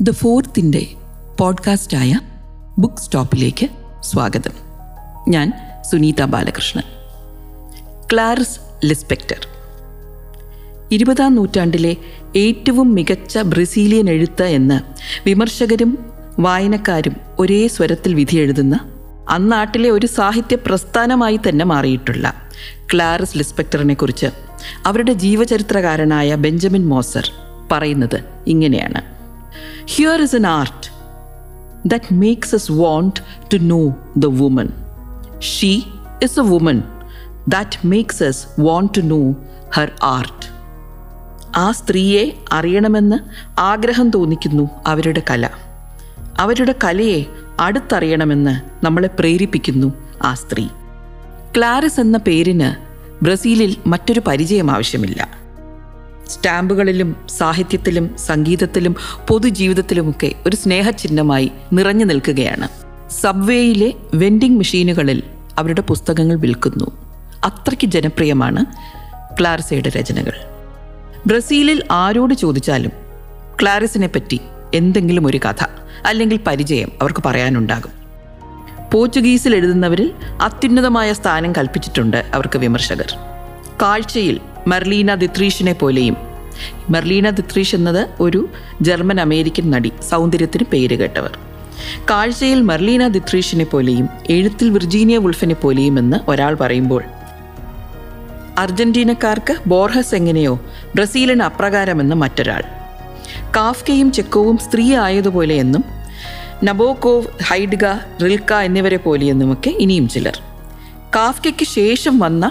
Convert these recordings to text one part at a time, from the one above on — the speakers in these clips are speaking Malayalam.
ദ ഫോർത്തിന്റെ പോഡ്കാസ്റ്റായ ബുക്ക് സ്റ്റോപ്പിലേക്ക് സ്വാഗതം. ഞാൻ സുനീത ബാലകൃഷ്ണൻ. ക്ലാറിസ് ലിസ്പെക്ടർ. ഇരുപതാം നൂറ്റാണ്ടിലെ ഏറ്റവും മികച്ച ബ്രസീലിയൻ എഴുത്ത് എന്ന് വിമർശകരും വായനക്കാരും ഒരേ സ്വരത്തിൽ വിധിയെഴുതുന്ന അന്നാട്ടിലെ ഒരു സാഹിത്യ പ്രസ്ഥാനമായി തന്നെ മാറിയിട്ടുള്ള ക്ലാറിസ് ലിസ്പെക്ടറിനെ കുറിച്ച് അവരുടെ ജീവചരിത്രകാരനായ ബെഞ്ചമിൻ മോസർ പറയുന്നത് ഇങ്ങനെയാണ്. Here is an art that makes us want to know the woman. She is a woman that makes us want to know her art. ആ സ്ത്രീയെ അറിയണമെന്ന് ആഗ്രഹം തോന്നിക്കുന്നു അവരുടെ കല അവരുടെ കലയെ അടുത്തറിയണമെന്ന് നമ്മളെ പ്രേരിപ്പിക്കുന്നു ആ സ്ത്രീ ക്ലാരസ് എന്ന പേരിന് ബ്രസീലിൽ മറ്റൊരു പരിചയം ആവശ്യമില്ല സ്റ്റാമ്പുകളിലും സാഹിത്യത്തിലും സംഗീതത്തിലും പൊതുജീവിതത്തിലുമൊക്കെ ഒരു സ്നേഹചിഹ്നമായി നിറഞ്ഞു നിൽക്കുകയാണ്. സബ്വേയിലെ വെൻഡിംഗ് മെഷീനുകളിൽ അവരുടെ പുസ്തകങ്ങൾ വിൽക്കുന്നു. അത്രയ്ക്ക് ജനപ്രിയമാണ് ക്ലാരിസയുടെ രചനകൾ. ബ്രസീലിൽ ആരോട് ചോദിച്ചാലും ക്ലാരിസിനെ പറ്റി എന്തെങ്കിലും ഒരു കഥ അല്ലെങ്കിൽ പരിചയം അവർക്ക് പറയാനുണ്ടാകും. പോർച്ചുഗീസിൽ എഴുതുന്നവരിൽ അത്യുന്നതമായ സ്ഥാനം കൽപ്പിച്ചിട്ടുണ്ട് അവർക്ക് വിമർശകർ. കാഴ്ചയിൽ മെർലീന ദിത്രീഷിനെ പോലെയും. മെർലീന ദിത്രീഷ് എന്നത് ഒരു ജർമ്മൻ അമേരിക്കൻ നടി സൗന്ദര്യത്തിന് പേര് കേട്ടവർ. കാഴ്ചയിൽ മെർലീന ദിത്രീഷിനെ പോലെയും എഴുത്തിൽ വിർജീനിയ വുൾഫിനെ പോലെയും എന്ന് ഒരാൾ പറയുമ്പോൾ അർജന്റീനക്കാർക്ക് ബോർഹസ് എങ്ങനെയോ ബ്രസീലിന് അപ്രകാരമെന്ന് മറ്റൊരാൾ. കാഫ്കയും ചെക്കോവും സ്ത്രീ ആയതുപോലെ എന്നും നബോകോവ് ഹൈഡ്ഗ റിൽക്ക എന്നിവരെ പോലെയെന്നുമൊക്കെ ഇനിയും ചിലർ. കാഫ്കയ്ക്ക് ശേഷം വന്ന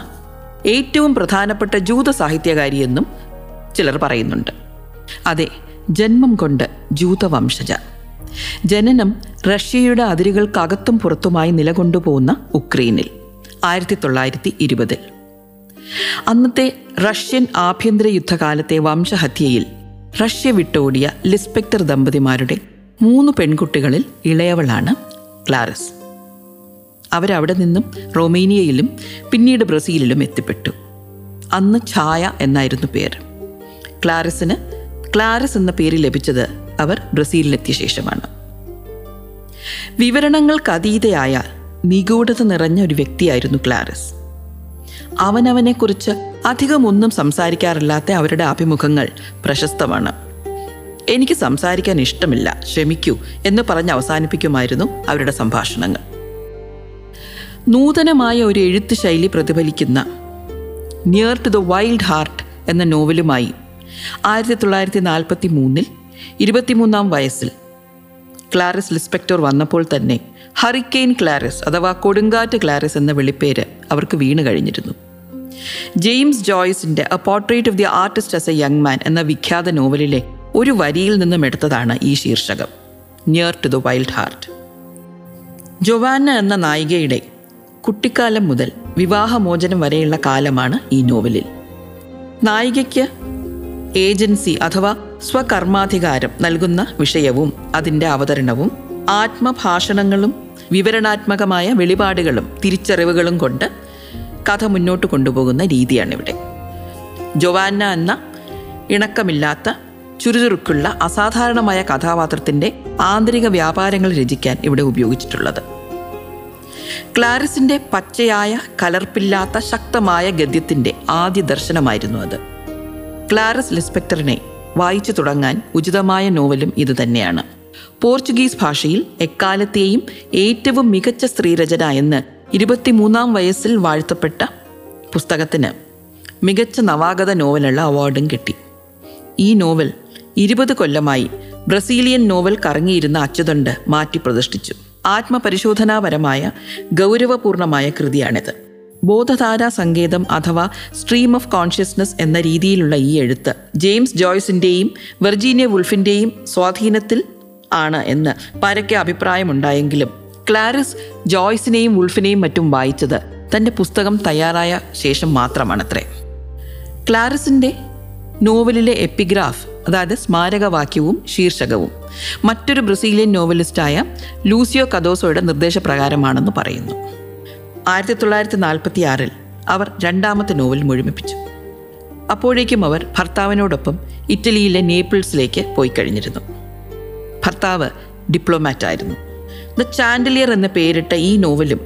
ഏറ്റവും പ്രധാനപ്പെട്ട ജൂത സാഹിത്യകാരിയെന്നും ചിലർ പറയുന്നുണ്ട്. അതെ ജന്മം കൊണ്ട് ജൂതവംശജ. ജനനം റഷ്യയുടെ അതിരുകൾക്കകത്തും പുറത്തുമായി നിലകൊണ്ടുപോകുന്ന ഉക്രൈനിൽ ആയിരത്തി തൊള്ളായിരത്തി ഇരുപതിൽ അന്നത്തെ റഷ്യൻ ആഭ്യന്തര യുദ്ധകാലത്തെ വംശഹത്യയിൽ റഷ്യ വിട്ടോടിയ ലിസ്പെക്ടർ ദമ്പതിമാരുടെ മൂന്ന് പെൺകുട്ടികളിൽ ഇളയവളാണ് ക്ലാരസ്. അവരവിടെ നിന്നും റൊമേനിയയിലും പിന്നീട് ബ്രസീലിലും എത്തിപ്പെട്ടു. അന്ന് ഛായ എന്നായിരുന്നു പേര്. ക്ലാരസിന് ക്ലാരസ് എന്ന പേര് ലഭിച്ചത് അവർ ബ്രസീലിലെത്തിയ ശേഷമാണ്. വിവരണങ്ങൾക്ക് അതീതയായ നിഗൂഢത നിറഞ്ഞ ഒരു വ്യക്തിയായിരുന്നു ക്ലാരസ്. അവനവനെക്കുറിച്ച് അധികം ഒന്നും സംസാരിക്കാറില്ലാത്ത അവരുടെ അഭിമുഖങ്ങൾ പ്രശസ്തമാണ്. എനിക്ക് സംസാരിക്കാൻ ഇഷ്ടമില്ല ക്ഷമിക്കൂ എന്ന് പറഞ്ഞ് അവസാനിപ്പിക്കുമായിരുന്നു അവരുടെ സംഭാഷണങ്ങൾ. നൂതനമായ ഒരു എഴുത്ത് ശൈലി പ്രതിഫലിക്കുന്ന near to the wild heart എന്ന നോവലുമായി ആയിരത്തി തൊള്ളായിരത്തി നാൽപ്പത്തി മൂന്നിൽ ഇരുപത്തിമൂന്നാം വയസ്സിൽ ക്ലാരസ് ലിസ്പെക്ടർ വന്നപ്പോൾ തന്നെ ഹറിക്കെയിൻ ക്ലാരസ് അഥവാ കൊടുങ്കാറ്റ് ക്ലാരസ് എന്ന വെളിപ്പേര് അവർക്ക് വീണ് കഴിഞ്ഞിരുന്നു. James ജോയ്സിന്റെ a portrait of the artist as a young man എന്ന വിഖ്യാത നോവലിലെ ഒരു വരിയിൽ നിന്നും എടുത്തതാണ് ഈ ശീർഷകം. Near to the wild heart Joana എന്ന നായികയുടെ കുട്ടിക്കാലം മുതൽ വിവാഹമോചനം വരെയുള്ള കാലമാണ് ഈ നോവലിൽ. നായികയ്ക്ക് ഏജൻസി അഥവാ സ്വകർമാധികാരം നൽകുന്ന വിഷയവും അതിന്റെ അവതരണവും ആത്മഭാഷണങ്ങളും വിവരണാത്മകമായ വെളിപാടുകളും തിരിച്ചറിവുകളും കൊണ്ട് കഥ മുന്നോട്ട് കൊണ്ടുപോകുന്ന രീതിയാണിവിടെ. ജൊവാന്ന എന്ന ഇണക്കമില്ലാത്ത ചുരുചുറുക്കുള്ള അസാധാരണമായ കഥാപാത്രത്തിന്റെ ആന്തരിക വ്യാപാരങ്ങൾ രചിക്കാൻ ഇവിടെ ഉപയോഗിച്ചിട്ടുള്ളത്. ക്ലാരിസിന്റെ പച്ചയായ കലർപ്പില്ലാത്ത ശക്തമായ ഗദ്യത്തിന്റെ ആദ്യ ദർശനമായിരുന്നു അത്. ക്ലാരസ് ലിസ്പെക്ടറിനെ വായിച്ചു തുടങ്ങാൻ ഉചിതമായ നോവലും ഇതുതന്നെയാണ് പോർച്ചുഗീസ് ഭാഷയിൽ എക്കാലത്തെയും ഏറ്റവും മികച്ച സ്ത്രീരചന എന്ന് ഇരുപത്തിമൂന്നാം വയസ്സിൽ വാഴ്ത്തപ്പെട്ട പുസ്തകത്തിന് മികച്ച നവാഗത നോവലുള്ള അവാർഡും കിട്ടി. ഈ നോവൽ ഇരുപത് കൊല്ലമായി ബ്രസീലിയൻ നോവൽ കറങ്ങിയിരുന്ന അച്ചുതണ്ട് മാറ്റി പ്രതിഷ്ഠിച്ചു. ആത്മപരിശോധനാപരമായ ഗൗരവപൂർണമായ കൃതിയാണിത്. ബോധധാരാ സങ്കേതം അഥവാ സ്ട്രീം ഓഫ് കോൺഷ്യസ്നസ് എന്ന രീതിയിലുള്ള ഈ എഴുത്ത് ജെയിംസ് ജോയ്സിന്റെയും വെർജീനിയ വുൾഫിന്റെയും സ്വാധീനത്തിൽ ആണ് എന്ന് പരക്കെ അഭിപ്രായമുണ്ടായെങ്കിലും ക്ലാരിസ് ജോയ്സിനെയും വുൾഫിനെയും മറ്റും വായിച്ചത് തന്റെ പുസ്തകം തയ്യാറായ ശേഷം മാത്രമാണത്രേ. ക്ലാരിസിന്റെ നോവലിലെ എപ്പിഗ്രാഫ് അതായത് സ്മാരകവാക്യവും ശീർഷകവും മറ്റൊരു ബ്രസീലിയൻ നോവലിസ്റ്റായ ലൂസിയോ കദോസോയുടെ നിർദ്ദേശപ്രകാരമാണെന്ന് പറയുന്നു. ആയിരത്തി തൊള്ളായിരത്തി നാൽപ്പത്തി ആറിൽ അവർ രണ്ടാമത്തെ നോവൽ മുഴുമിപ്പിച്ചു. അപ്പോഴേക്കും അവർ ഭർത്താവിനോടൊപ്പം ഇറ്റലിയിലെ നേപ്പിൾസിലേക്ക് പോയി കഴിഞ്ഞിരുന്നു. ഭർത്താവ് ഡിപ്ലോമാറ്റ് ആയിരുന്നു ദ ചാൻഡലിയർ എന്ന പേരിട്ട ഈ നോവലും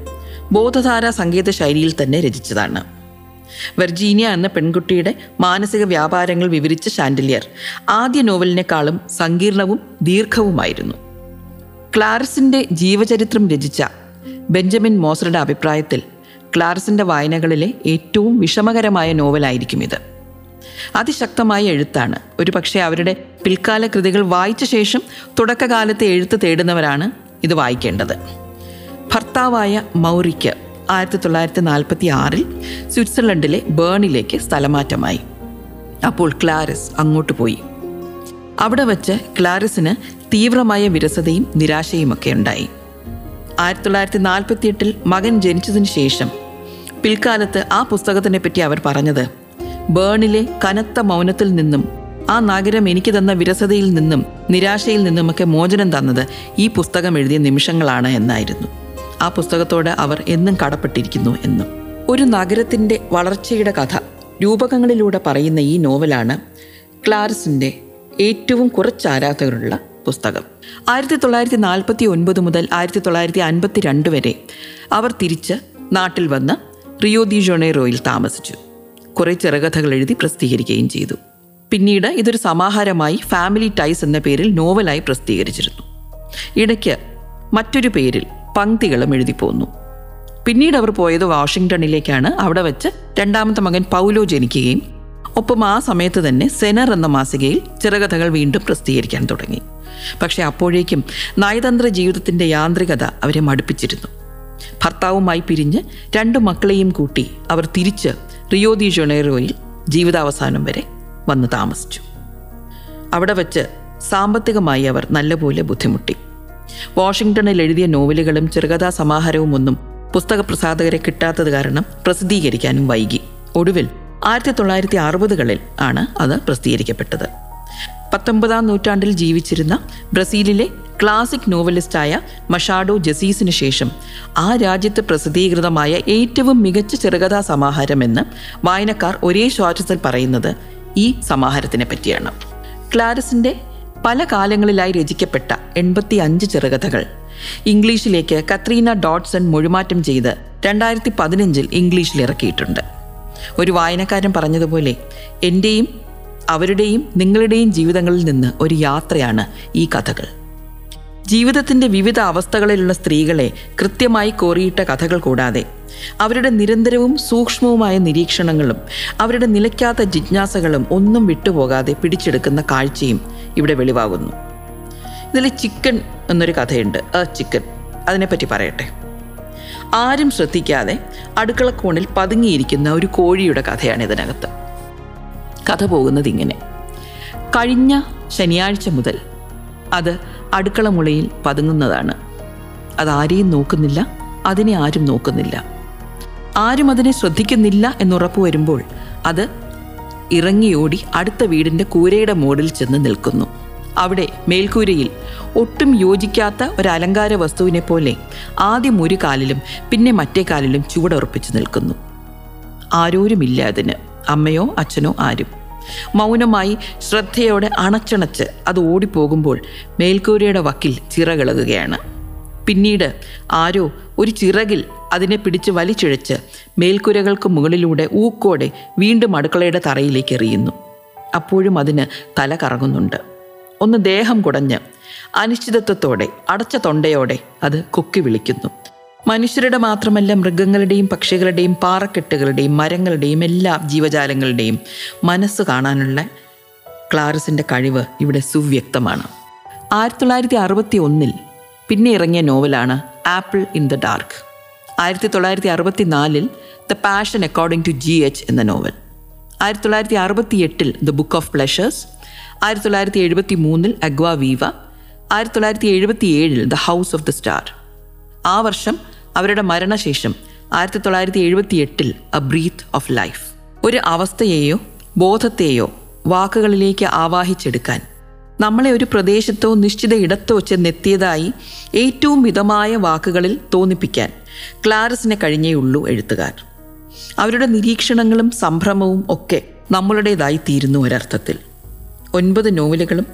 ബോധധാര സംഗീത ശൈലിയിൽ തന്നെ രചിച്ചതാണ്. വെർജീനിയ എന്ന പെൺകുട്ടിയുടെ മാനസിക വ്യാപാരങ്ങൾ വിവരിച്ച ഷാൻഡലിയർ. ആദ്യ നോവലിനേക്കാളും സങ്കീർണവും ദീർഘവുമായിരുന്നു. ക്ലാരസിന്റെ ജീവചരിത്രം രചിച്ച ബെഞ്ചമിൻ മോസറുടെ അഭിപ്രായത്തിൽ ക്ലാരസിന്റെ വായനകളിലെ ഏറ്റവും വിഷമകരമായ നോവലായിരിക്കും ഇത്. അതിശക്തമായ എഴുത്താണ്. ഒരു പക്ഷേ അവരുടെ പിൽക്കാല കൃതികൾ വായിച്ച ശേഷം തുടക്കകാലത്തെ എഴുത്ത് തേടുന്നവരാണ് ഇത് വായിക്കേണ്ടത്. ഭർത്താവായ മൗറിക്ക് ആയിരത്തി തൊള്ളായിരത്തി നാൽപ്പത്തി ആറിൽ സ്വിറ്റ്സർലൻഡിലെ ബേണിലേക്ക് സ്ഥലമാറ്റമായി. അപ്പോൾ ക്ലാരസ് അങ്ങോട്ട് പോയി. അവിടെ വച്ച് ക്ലാരസിന് തീവ്രമായ വിരസതയും നിരാശയുമൊക്കെ ഉണ്ടായി. ആയിരത്തി തൊള്ളായിരത്തി നാൽപ്പത്തി എട്ടിൽ മകൻ ജനിച്ചതിന് ശേഷം പിൽക്കാലത്ത് ആ പുസ്തകത്തിനെ പറ്റി അവർ പറഞ്ഞത് ബേണിലെ കനത്ത മൗനത്തിൽ നിന്നും ആ നഗരം എനിക്ക് തന്ന വിരസതയിൽ നിന്നും നിരാശയിൽ നിന്നുമൊക്കെ മോചനം തന്നത് ഈ പുസ്തകം എഴുതിയ നിമിഷങ്ങളാണ് എന്നായിരുന്നു. ആ പുസ്തകത്തോട് അവർ എന്നും കടപ്പെട്ടിരിക്കുന്നു എന്നും. ഒരു നഗരത്തിന്റെ വളർച്ചയുടെ കഥ രൂപകങ്ങളിലൂടെ പറയുന്ന ഈ നോവലാണ് ക്ലാരസിന്റെ ഏറ്റവും കുറച്ച് ആരാധകരുള്ള പുസ്തകം. ആയിരത്തി തൊള്ളായിരത്തി നാൽപ്പത്തി ഒൻപത് മുതൽ ആയിരത്തി തൊള്ളായിരത്തി അൻപത്തി രണ്ട് വരെ അവർ തിരിച്ച് നാട്ടിൽ വന്ന് റിയോ ദി ജൊണേറോയിൽ താമസിച്ചു. കുറേ ചെറുകഥകൾ എഴുതി പ്രസിദ്ധീകരിക്കുകയും ചെയ്തു. പിന്നീട് ഇതൊരു സമാഹാരമായി ഫാമിലി ടൈസ് എന്ന പേരിൽ നോവലായി പ്രസിദ്ധീകരിച്ചിരുന്നു. ഇടയ്ക്ക് മറ്റൊരു പേരിൽ പങ്ക്തികളും എഴുതി പോന്നു. പിന്നീട് അവർ പോയത് വാഷിങ്ടണിലേക്കാണ് അവിടെ വെച്ച് രണ്ടാമത്തെ മകൻ പൗലോ ജനിക്കുകയും ഒപ്പം ആ സമയത്ത് തന്നെ സെനർ എന്ന മാസികയിൽ ചെറുകഥകൾ വീണ്ടും പ്രസിദ്ധീകരിക്കാൻ തുടങ്ങി. പക്ഷേ അപ്പോഴേക്കും നയതന്ത്ര ജീവിതത്തിന്റെ യാന്ത്രികത അവരെ മടുപ്പിച്ചിരുന്നു. ഭർത്താവുമായി പിരിഞ്ഞ് രണ്ടു മക്കളെയും കൂട്ടി അവർ തിരിച്ച് റിയോ ദി ജൊണേറോയിൽ ജീവിതാവസാനം വരെ വന്ന് താമസിച്ചു. അവിടെ വച്ച് സാമ്പത്തികമായി അവർ നല്ലപോലെ ബുദ്ധിമുട്ടി. വാഷിങ്ടണിൽ എഴുതിയ നോവലുകളും ചെറുകഥാ സമാഹാരവും ഒന്നും പുസ്തക പ്രസാധകരെ കിട്ടാത്തത് കാരണം പ്രസിദ്ധീകരിക്കാനും വൈകി. ഒടുവിൽ ആയിരത്തി തൊള്ളായിരത്തി അറുപതുകളിൽ ആണ് അത് പ്രസിദ്ധീകരിക്കപ്പെട്ടത്. പത്തൊമ്പതാം നൂറ്റാണ്ടിൽ ജീവിച്ചിരുന്ന ബ്രസീലിലെ ക്ലാസിക് നോവലിസ്റ്റായ മഷാഡോ ജസീസിന് ശേഷം ആ രാജ്യത്ത് പ്രസിദ്ധീകൃതമായ ഏറ്റവും മികച്ച ചെറുകഥാ സമാഹാരമെന്ന് വായനക്കാർ ഒരേ ശ്വാസത്തിൽ പറയുന്നത് ഈ സമാഹാരത്തിനെ പറ്റിയാണ്. ക്ലാരസിന്റെ പല കാലങ്ങളിലായി രചിക്കപ്പെട്ട എൺപത്തി അഞ്ച് ചെറുകഥകൾ. ഇംഗ്ലീഷിലേക്ക് കത്രീന ഡോട്ട്സൺ മൊഴിമാറ്റം ചെയ്ത് രണ്ടായിരത്തി പതിനഞ്ചിൽ ഇംഗ്ലീഷിൽ ഇറക്കിയിട്ടുണ്ട്. ഒരു വായനക്കാരൻ പറഞ്ഞതുപോലെ എന്റെയും അവരുടെയും നിങ്ങളുടെയും ജീവിതങ്ങളിൽ നിന്ന് ഒരു യാത്രയാണ് ഈ കഥകൾ. ജീവിതത്തിന്റെ വിവിധ അവസ്ഥകളിലുള്ള സ്ത്രീകളെ കൃത്യമായി കോറിയിട്ട കഥകൾ കൂടാതെ അവരുടെ നിരന്തരവും സൂക്ഷ്മവുമായ നിരീക്ഷണങ്ങളും അവരുടെ നിലയ്ക്കാത്ത ജിജ്ഞാസകളും ഒന്നും വിട്ടുപോകാതെ പിടിച്ചെടുക്കുന്ന കാഴ്ചയും ഇവിടെ വെളിവാകുന്നു. ഇതിൽ ചിക്കൻ എന്നൊരു കഥയുണ്ട്. A chicken. അതിനെപ്പറ്റി പറയട്ടെ. ആരും ശ്രദ്ധിക്കാതെ അടുക്കളക്കോണിൽ പതുങ്ങിയിരിക്കുന്ന ഒരു കോഴിയുടെ കഥയാണ് ഇതിനകത്ത്. കഥ പോകുന്നത് ഇങ്ങനെ. കഴിഞ്ഞ ശനിയാഴ്ച മുതൽ അത് അടുക്കള മുളയിൽ പതുങ്ങുന്നതാണ്. അതാരെയും നോക്കുന്നില്ല അതിനെ ആരും നോക്കുന്നില്ല. ആരും അതിനെ ശ്രദ്ധിക്കുന്നില്ല എന്നുറപ്പ് വരുമ്പോൾ അത് ഇറങ്ങിയോടി അടുത്ത വീടിന്റെ കൂരയുടെ മോഡിൽ ചെന്ന് നിൽക്കുന്നു. അവിടെ മേൽക്കൂരയിൽ ഒട്ടും യോജിക്കാത്ത ഒരു അലങ്കാര വസ്തുവിനെ പോലെ ആദ്യം ഒരു കാലിലും പിന്നെ മറ്റേ കാലിലും ചുവടുറപ്പിച്ചു നിൽക്കുന്നു. ആരോരുമില്ല അതിന്. അമ്മയോ അച്ഛനോ ആരും. മൗനമായി ശ്രദ്ധയോടെ അണച്ചണച്ച് അത് ഓടിപ്പോകുമ്പോൾ മേൽക്കൂരയുടെ വക്കിൽ ചിറകിളകുകയാണ് പിന്നീട് ആരോ ഒരു ചിറകിൽ അതിനെ പിടിച്ച് വലിച്ചിഴച്ച് മേൽക്കുരകൾക്ക് മുകളിലൂടെ ഊക്കോടെ വീണ്ടും അടുക്കളയുടെ തറയിലേക്ക് എറിയുന്നു. അപ്പോഴും അതിന് തല കറങ്ങുന്നുണ്ട്. ഒന്ന് ദേഹം കുടഞ്ഞ് അനിശ്ചിതത്വത്തോടെ അടച്ച തൊണ്ടയോടെ അത് കൊക്കി വിളിക്കുന്നു. മനുഷ്യരുടെ മാത്രമല്ല മൃഗങ്ങളുടെയും പക്ഷികളുടെയും പാറക്കെട്ടുകളുടെയും മരങ്ങളുടെയും എല്ലാ ജീവജാലങ്ങളുടെയും മനസ്സ് കാണാനുള്ള ക്ലാരസിന്റെ കഴിവ് ഇവിടെ സുവ്യക്തമാണ്. ആയിരത്തി തൊള്ളായിരത്തി അറുപത്തി ഒന്നിൽ പിന്നെ ഇറങ്ങിയ നോവലാണ് ആപ്പിൾ ഇൻ ദ ഡാർക്ക്. ആയിരത്തി തൊള്ളായിരത്തി അറുപത്തി നാലിൽ the passion according to G H എന്ന നോവൽ. ആയിരത്തി തൊള്ളായിരത്തി അറുപത്തി എട്ടിൽ ദ ബുക്ക് ഓഫ് പ്ലഷേഴ്സ്. ആയിരത്തി തൊള്ളായിരത്തി എഴുപത്തി മൂന്നിൽ അഗ്വ വീവ ആയിരത്തി തൊള്ളായിരത്തി എഴുപത്തി ഏഴിൽ the house of the star. ആ വർഷം അവരുടെ മരണശേഷം ആയിരത്തി തൊള്ളായിരത്തി എഴുപത്തി എട്ടിൽ എ ബ്രീത്ത് ഓഫ് ലൈഫ്. ഒരു അവസ്ഥയെയോ ബോധത്തെയോ വാക്കുകളിലേക്ക് ആവാഹിച്ചെടുക്കാൻ നമ്മളെ ഒരു പ്രദേശത്തോ നിശ്ചിത ഇടത്തോ ചെന്നെത്തിയതായി ഏറ്റവും മിതമായ വാക്കുകളിൽ തോന്നിപ്പിക്കാൻ ക്ലാരസിനെ കഴിഞ്ഞേ ഉള്ളൂ എഴുത്തുകാർ. അവരുടെ നിരീക്ഷണങ്ങളും സംഭ്രമവും ഒക്കെ നമ്മളുടേതായി തീരുന്നു ഒരർത്ഥത്തിൽ. ഒൻപത് നോവലുകളും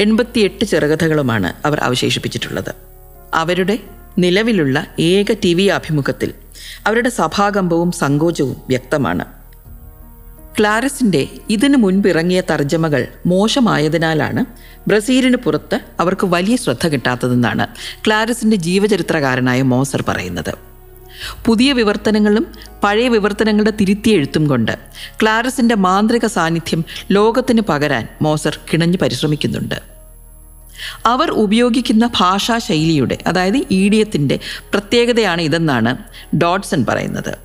എൺപത്തിയെട്ട് ചെറുകഥകളുമാണ് അവർ അവശേഷിപ്പിച്ചിട്ടുള്ളത്. അവരുടെ നിലവിലുള്ള ഏക ടി വി അഭിമുഖത്തിൽ അവരുടെ സഭാകമ്പവും സങ്കോചവും വ്യക്തമാണ്. ക്ലാരസിന്റെ ഇതിനു മുൻപിറങ്ങിയ തർജമകൾ മോശമായതിനാലാണ് ബ്രസീലിന് പുറത്ത് അവർക്ക് വലിയ ശ്രദ്ധ കിട്ടാത്തതെന്നാണ് ക്ലാരസിന്റെ ജീവചരിത്രകാരനായ മോസർ പറയുന്നത്. പുതിയ വിവർത്തനങ്ങളും പഴയ വിവർത്തനങ്ങളുടെ തിരുത്തിയെഴുത്തും കൊണ്ട് ക്ലാരസിന്റെ മാന്ത്രിക സാന്നിധ്യം ലോകത്തിന് പകരാൻ മോസർ കിണഞ്ഞു പരിശ്രമിക്കുന്നുണ്ട്. അവർ ഉപയോഗിക്കുന്ന ഭാഷാ ശൈലിയുടെ അതായത് ഈഡിയത്തിന്റെ പ്രത്യേകതയാണ് ഇതെന്നാണ് ഡോട്ട്സൺ പറയുന്നത്.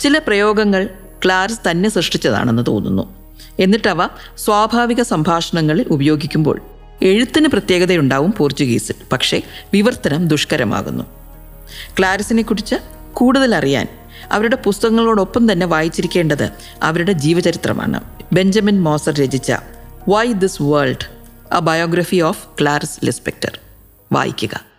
ചില പ്രയോഗങ്ങൾ ക്ലാരസ് തന്നെ സൃഷ്ടിച്ചതാണെന്ന് തോന്നുന്നു. എന്നിട്ടവ സ്വാഭാവിക സംഭാഷണങ്ങളിൽ ഉപയോഗിക്കുമ്പോൾ എഴുത്തിന് പ്രത്യേകതയുണ്ടാവും പോർച്ചുഗീസിൽ പക്ഷേ വിവർത്തനം ദുഷ്കരമാകുന്നു. ക്ലാരസിനെക്കുറിച്ച് കൂടുതൽ അറിയാൻ അവരുടെ പുസ്തകങ്ങളോടൊപ്പം തന്നെ വായിച്ചിരിക്കേണ്ടത് അവരുടെ ജീവചരിത്രമാണ്. ബെഞ്ചമിൻ മോസർ രചിച്ച why this world a biography of Clarice Lispector വായിക്കുക.